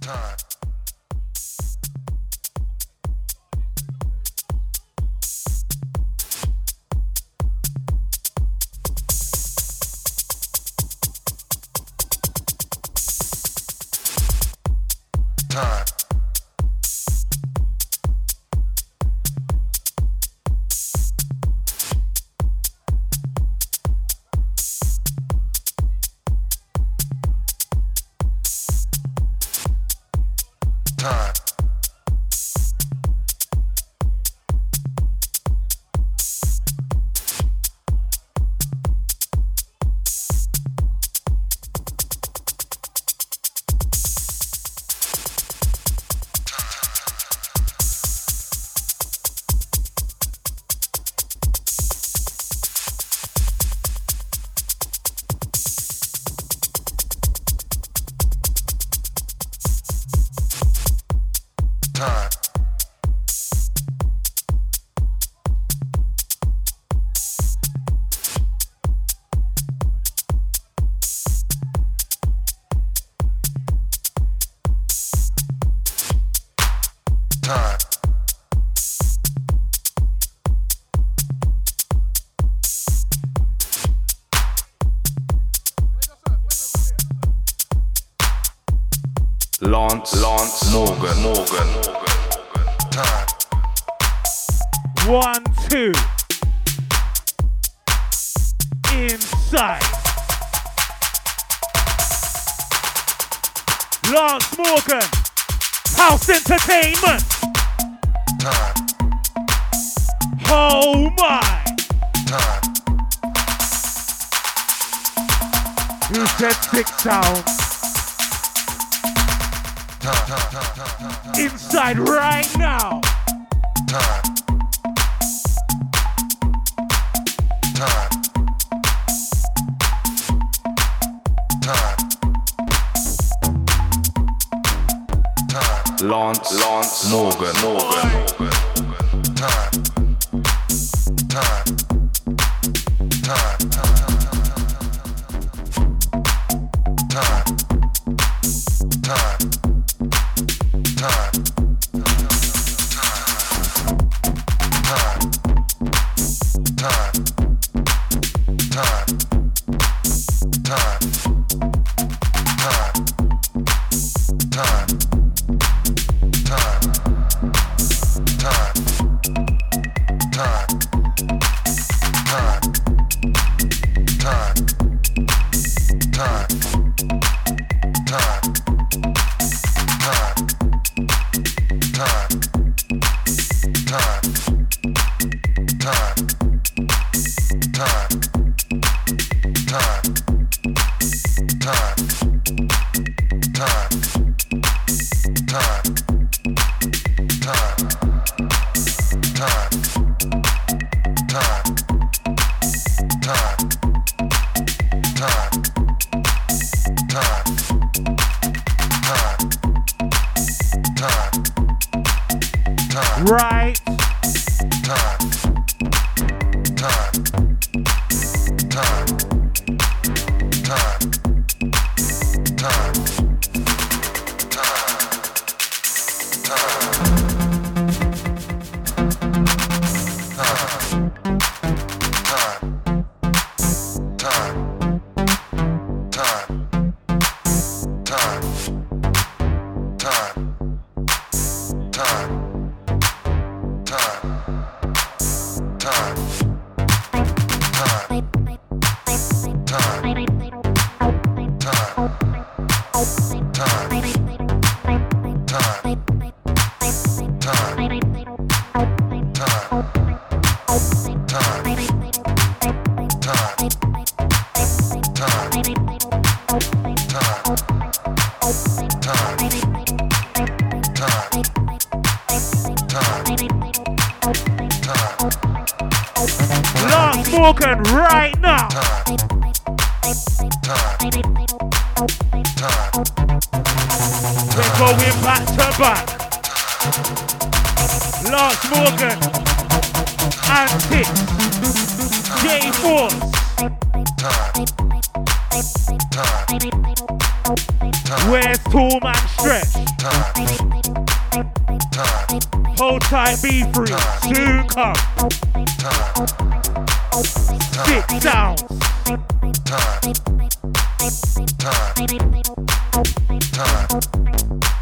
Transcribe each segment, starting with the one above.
Time.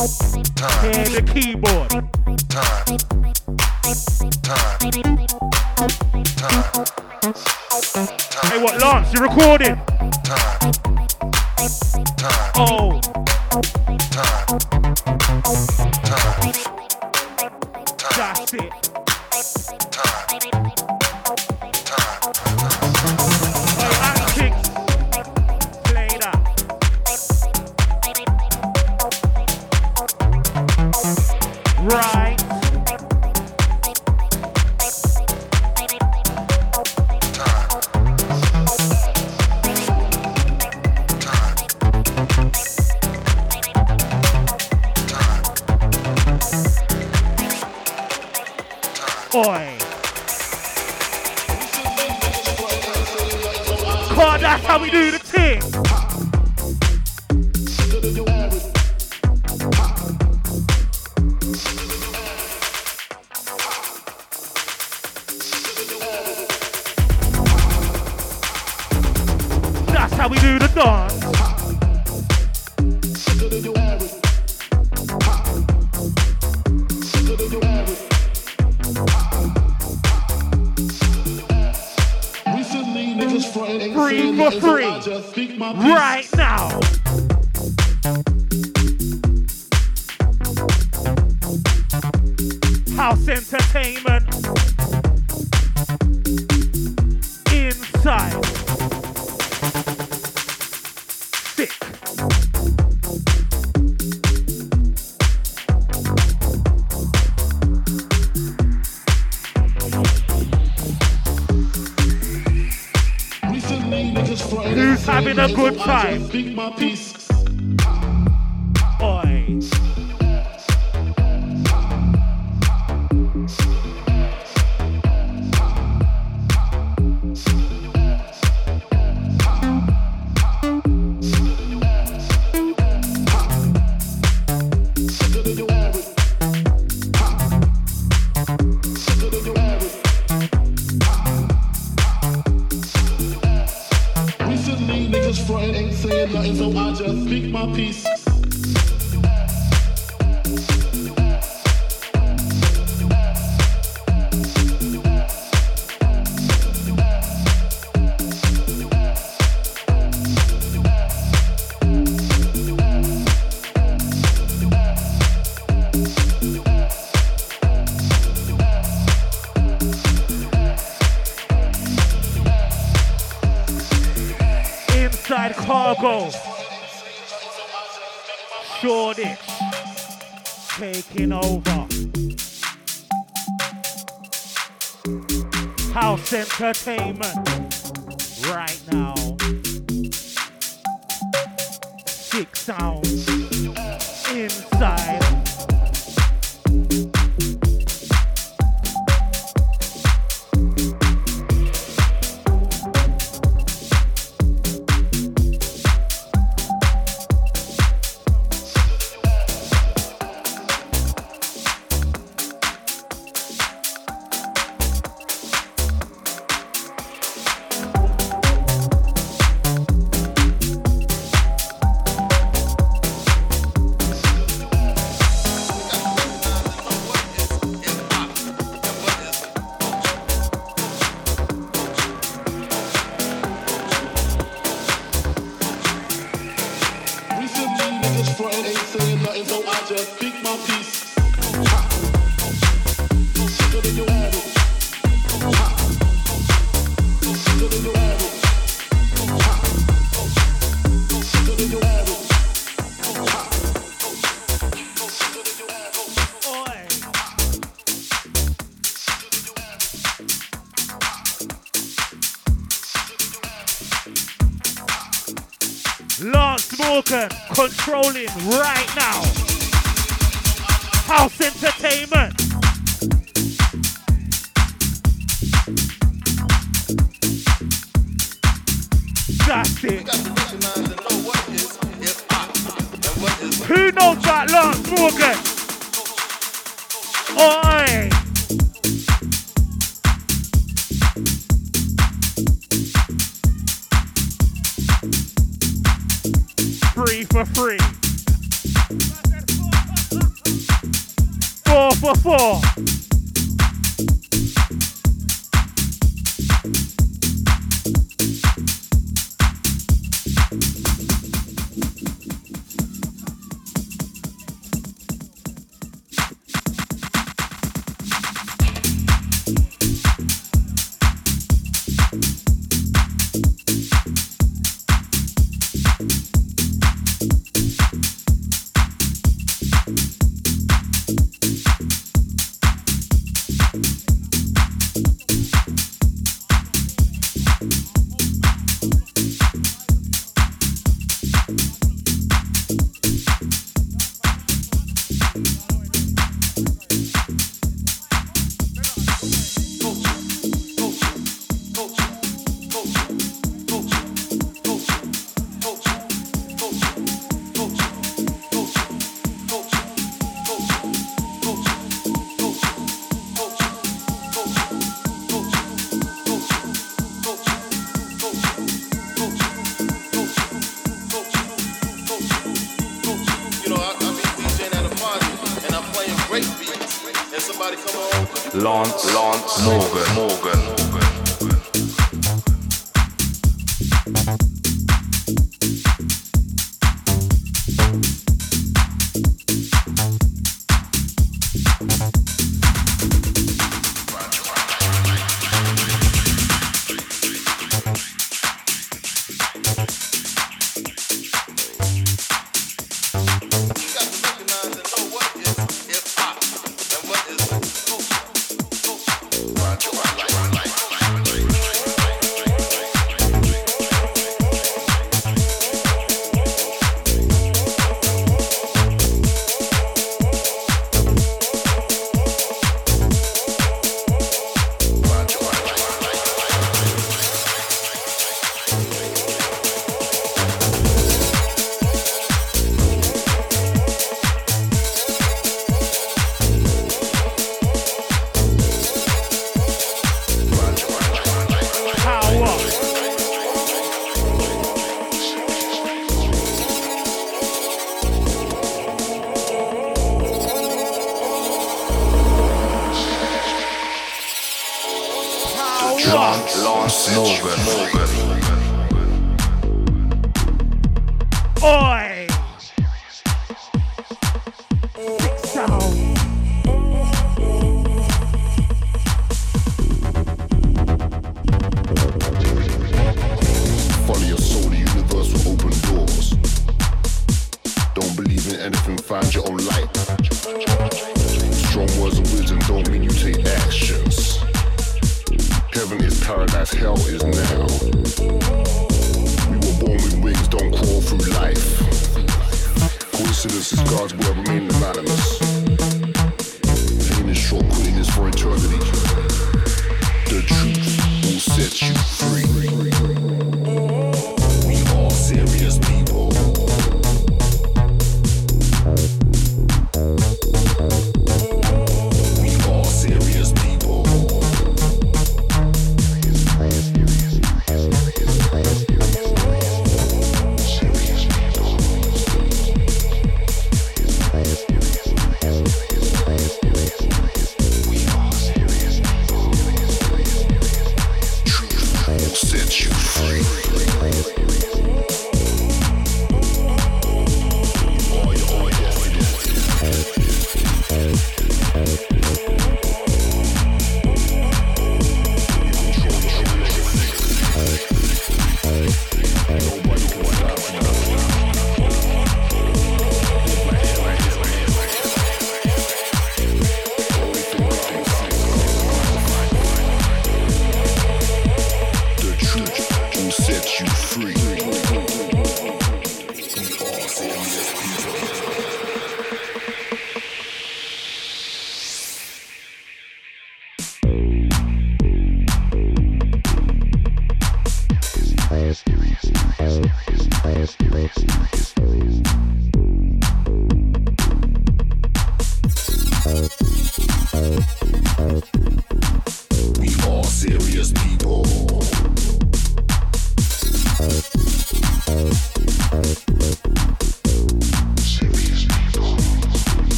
Time. And the keyboard. Time. Time. Time. Hey, what, Lance? You recording? Time. controlling right now.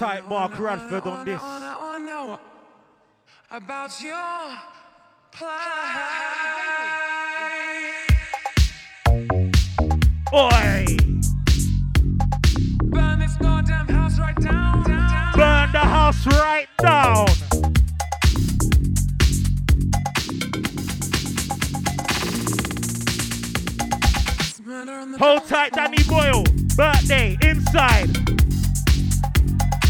Tight Mark Radford on this. About your Oi! Burn this goddamn house right down, down. Burn the house right down. Hold tight, Danny Boyle. Birthday inside.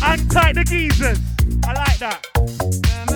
Untight the geezers. I like that.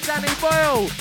To Danny Boyle.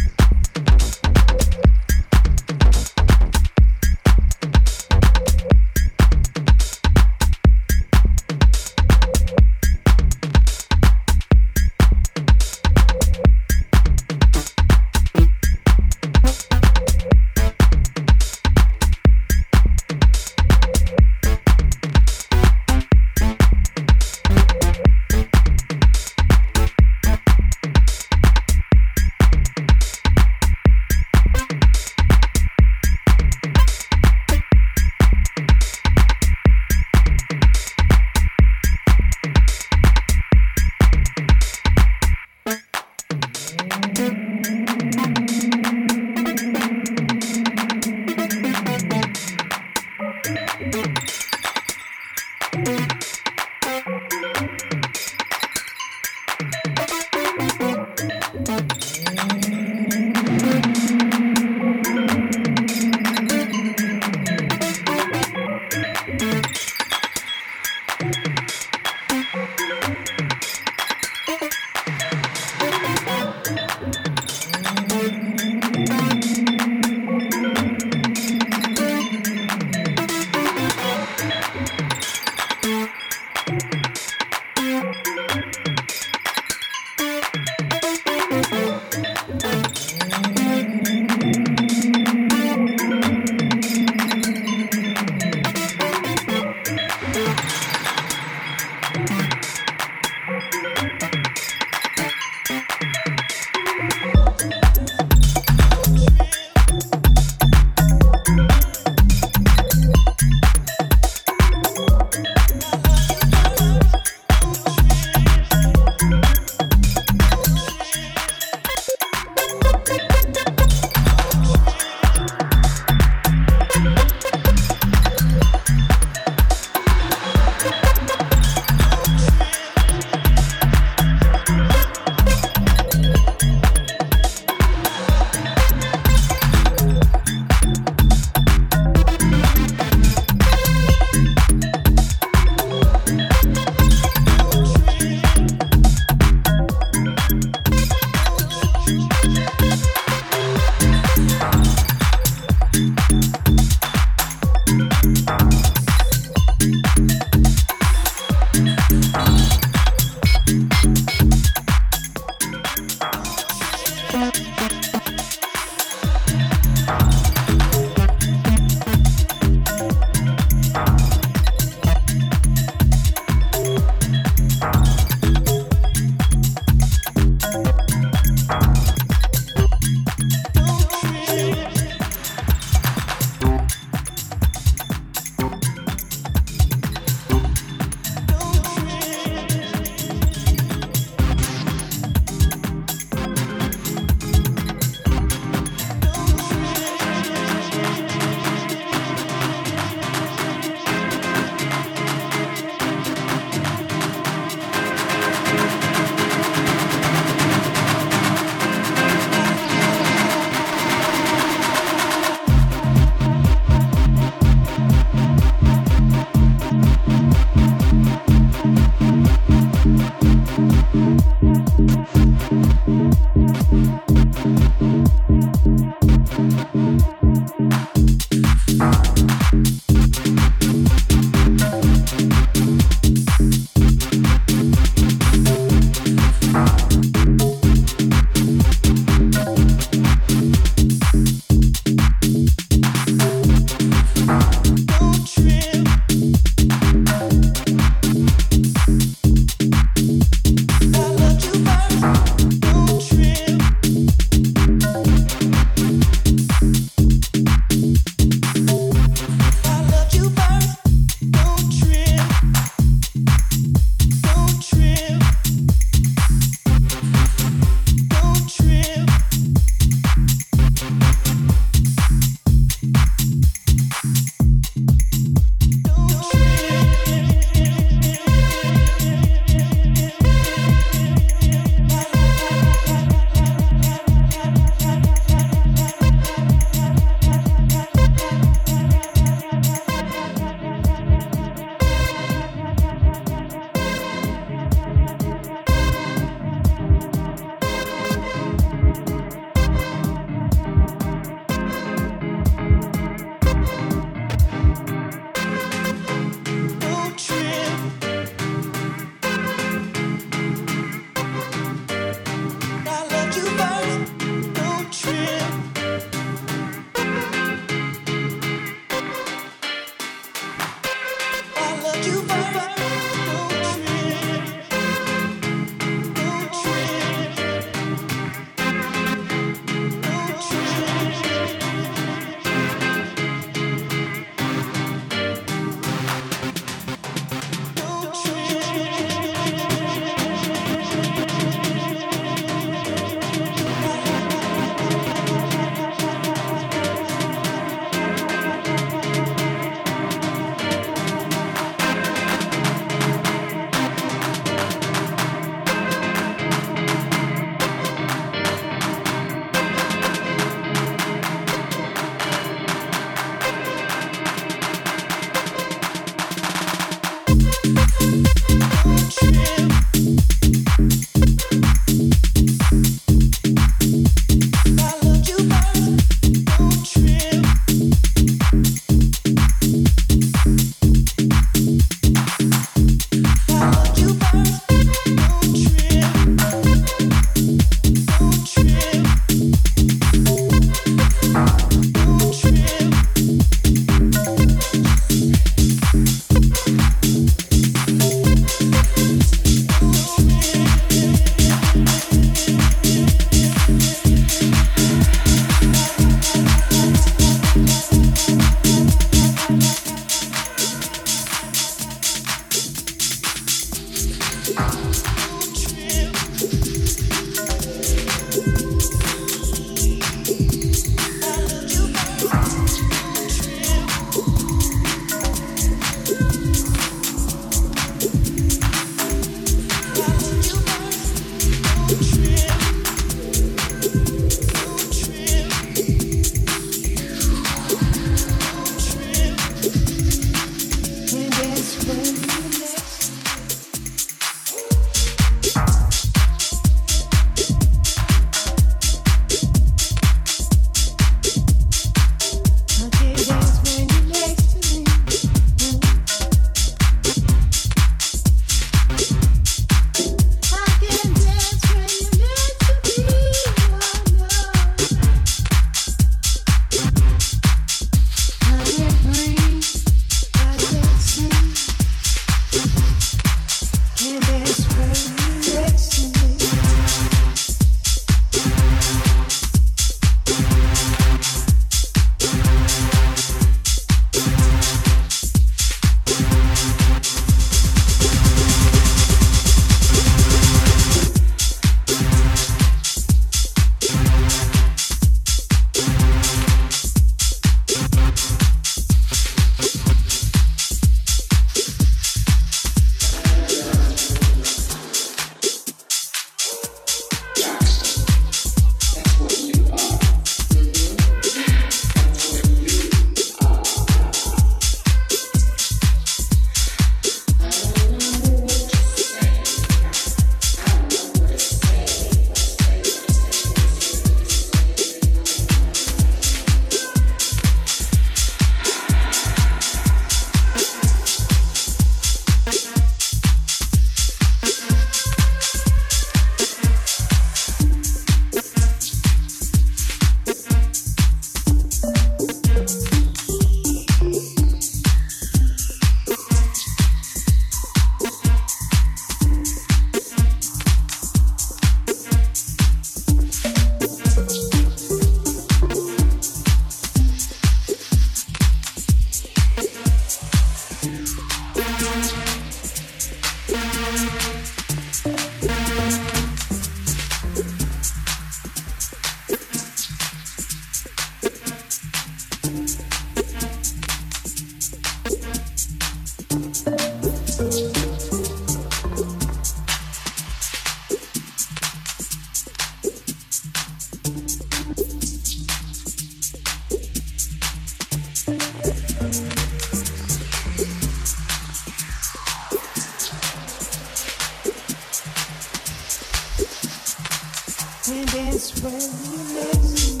eyes.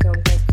Summer's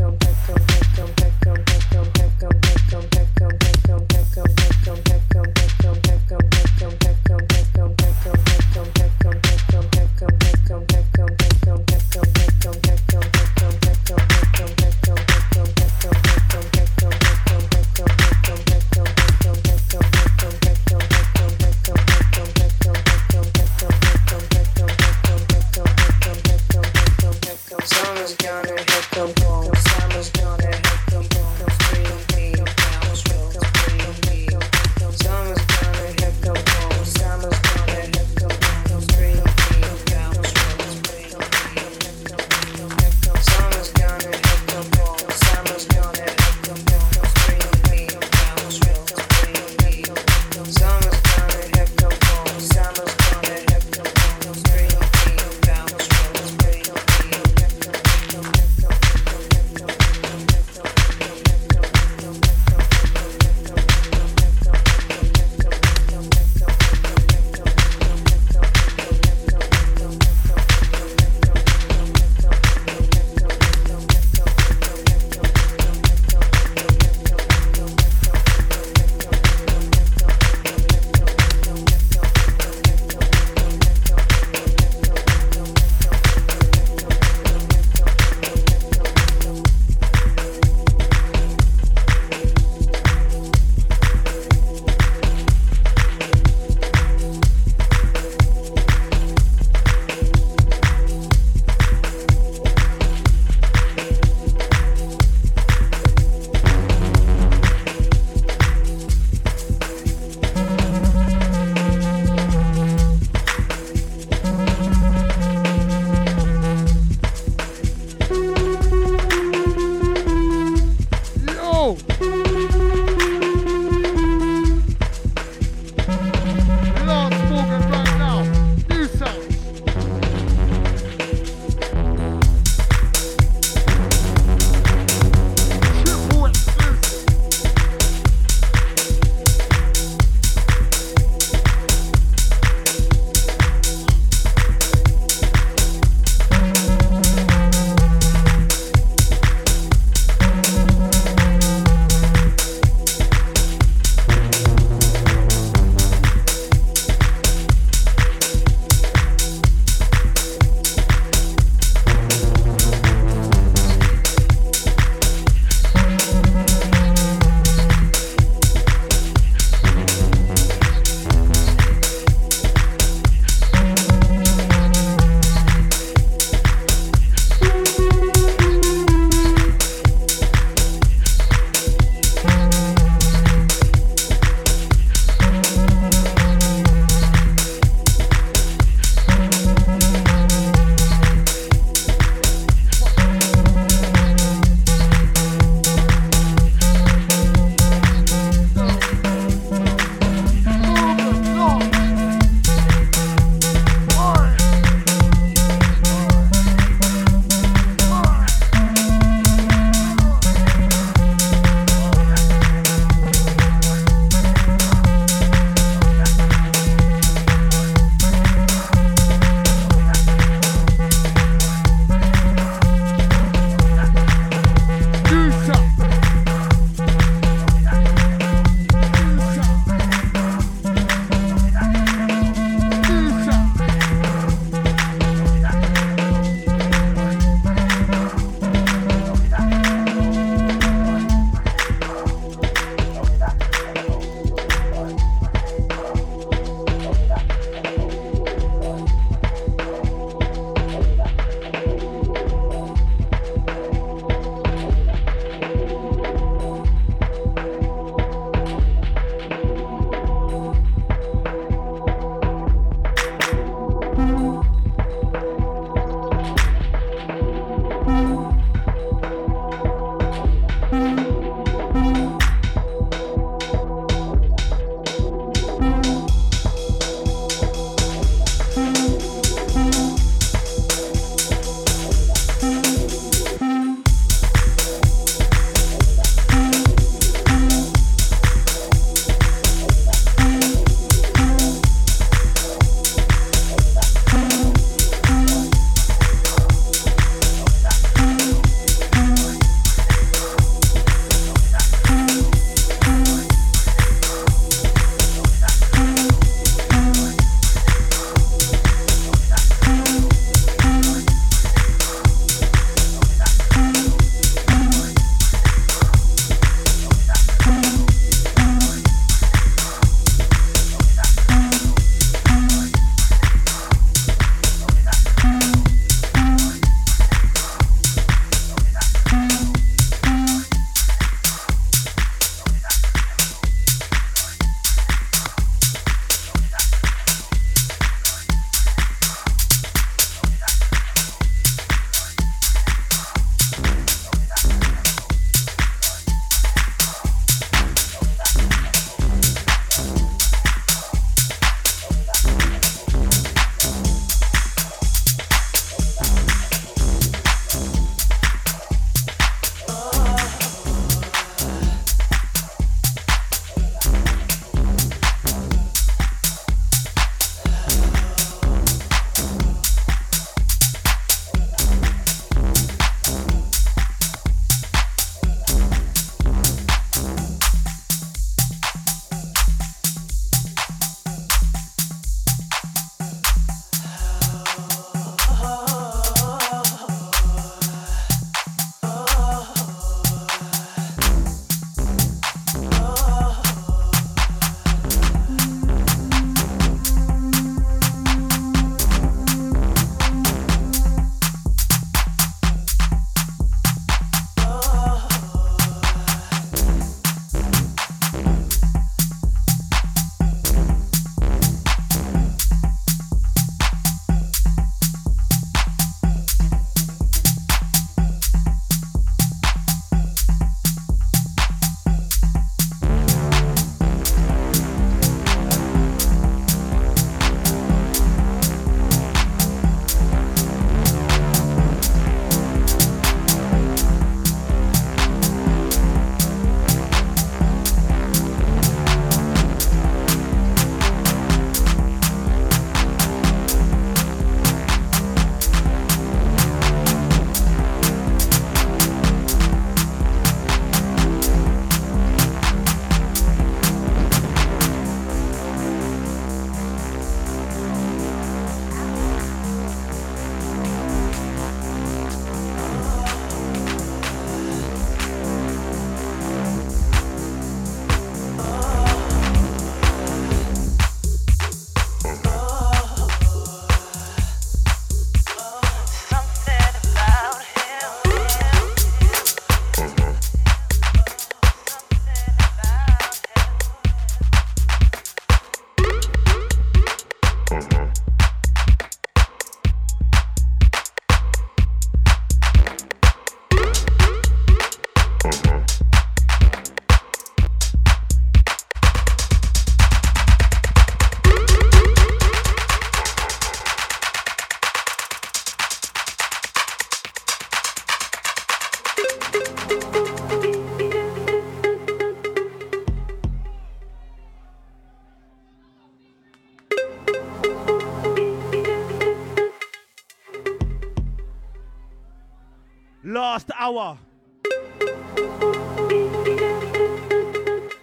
hour.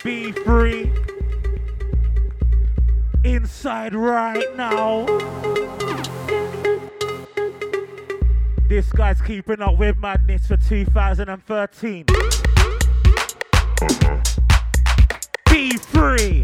Be free. Inside right now. This guy's keeping up with madness for 2013. Be free.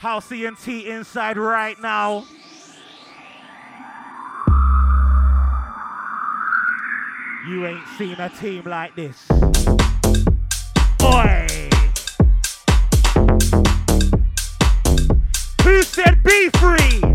House ENT inside right now. You ain't seen a team like this. Oi! Who said be free?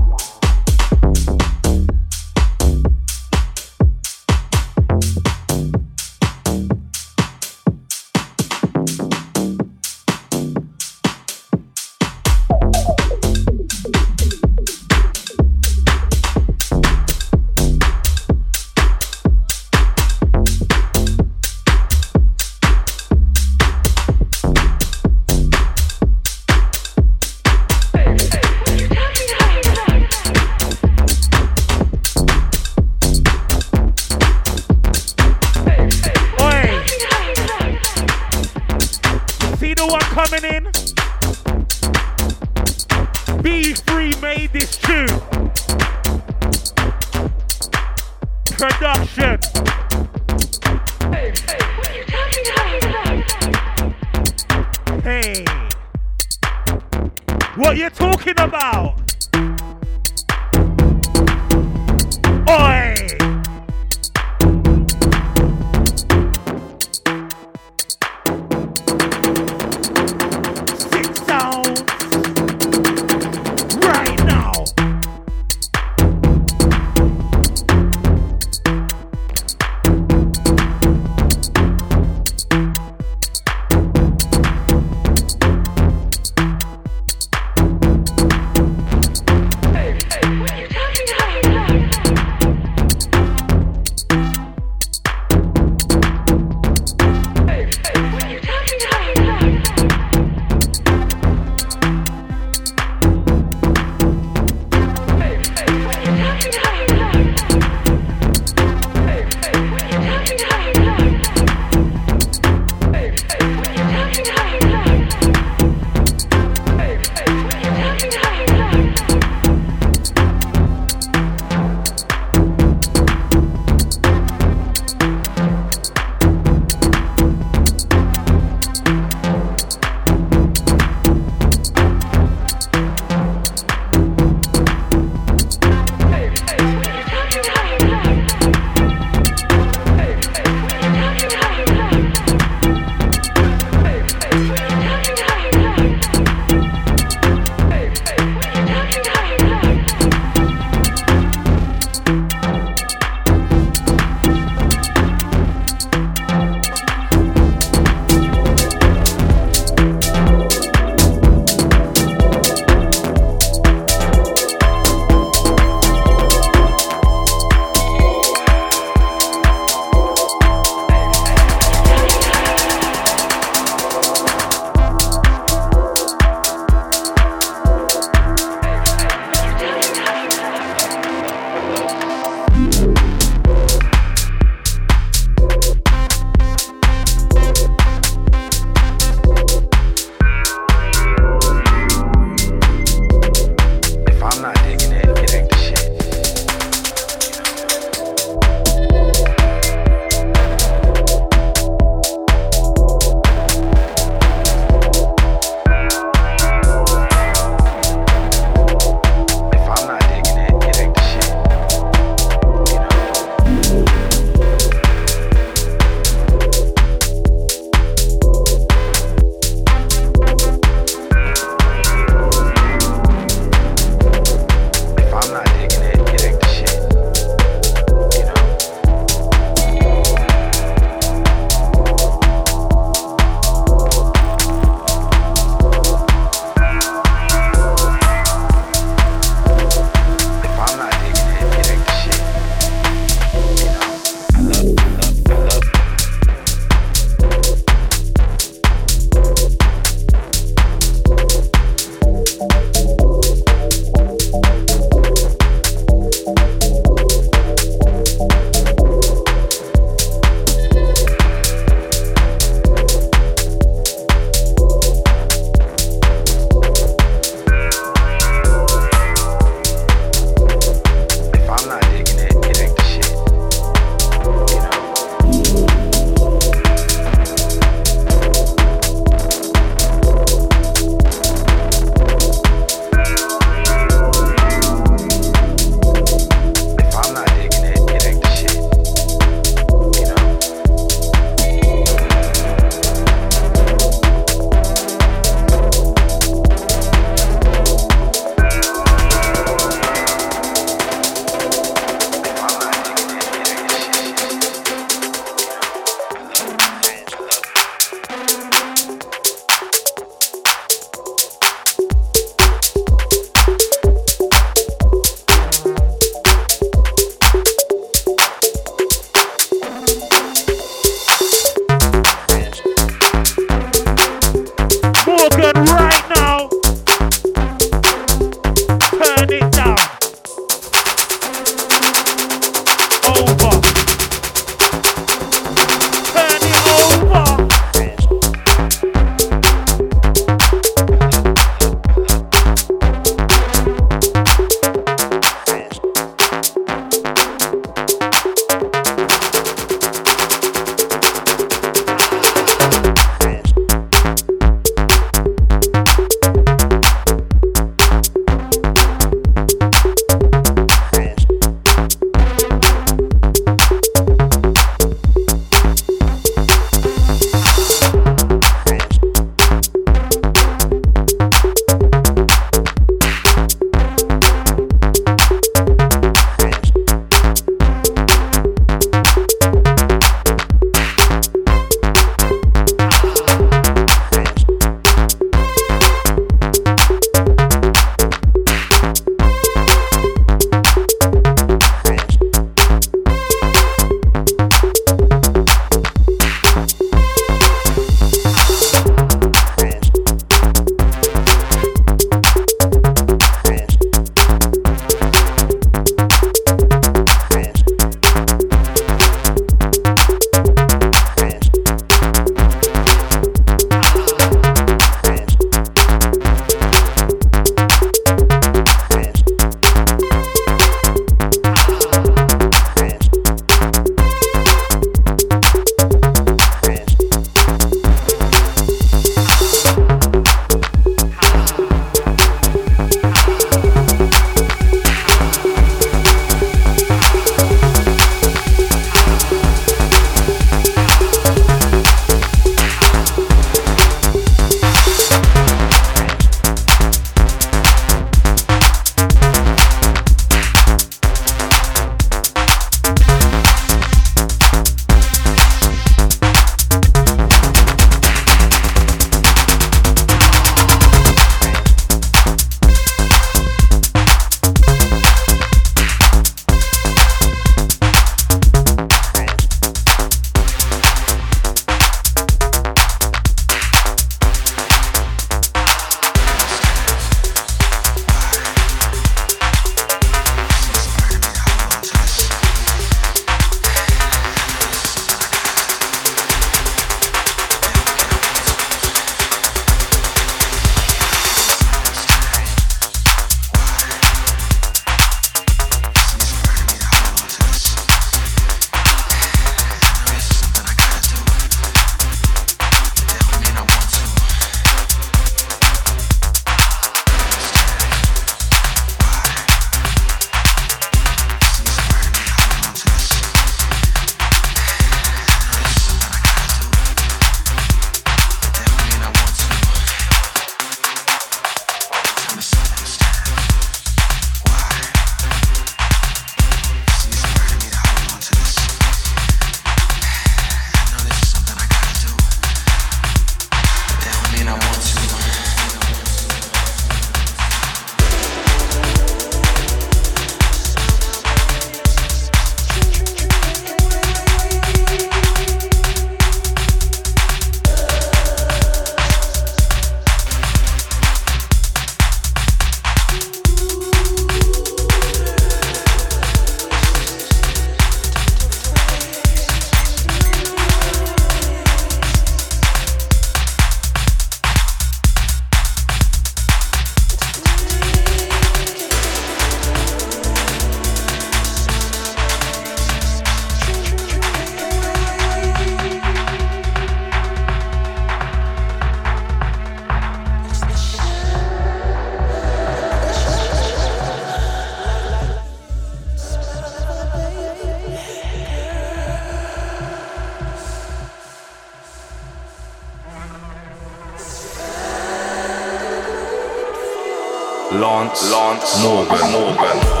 Lance, Lance, Morgan, Morgan.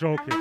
Joking.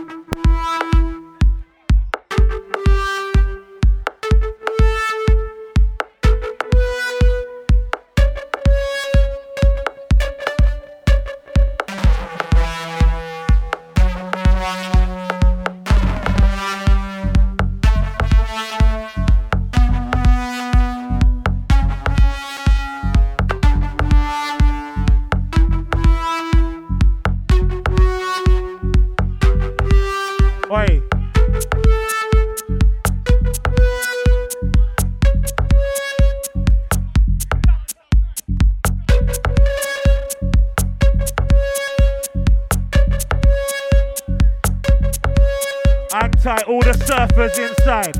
Surfers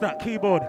that keyboard?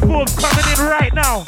people coming in right now.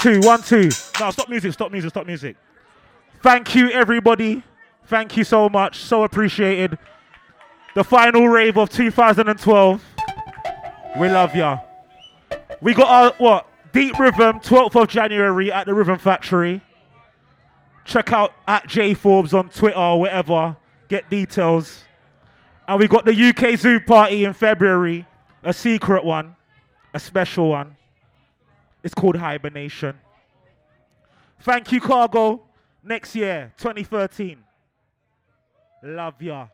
Two, one, two. No, stop music, stop music, stop music. Thank you, everybody. Thank you so much. So appreciated. The final rave of 2012. We love ya. We got our, what? Deep Rhythm, 12th of January at the Rhythm Factory. Check out at Jay Forbez on Twitter or whatever. Get details. And we got the UK Zoo party in February, a secret one, a special one. It's called Hibernation. Thank you, Cargo. Next year, 2013. Love ya.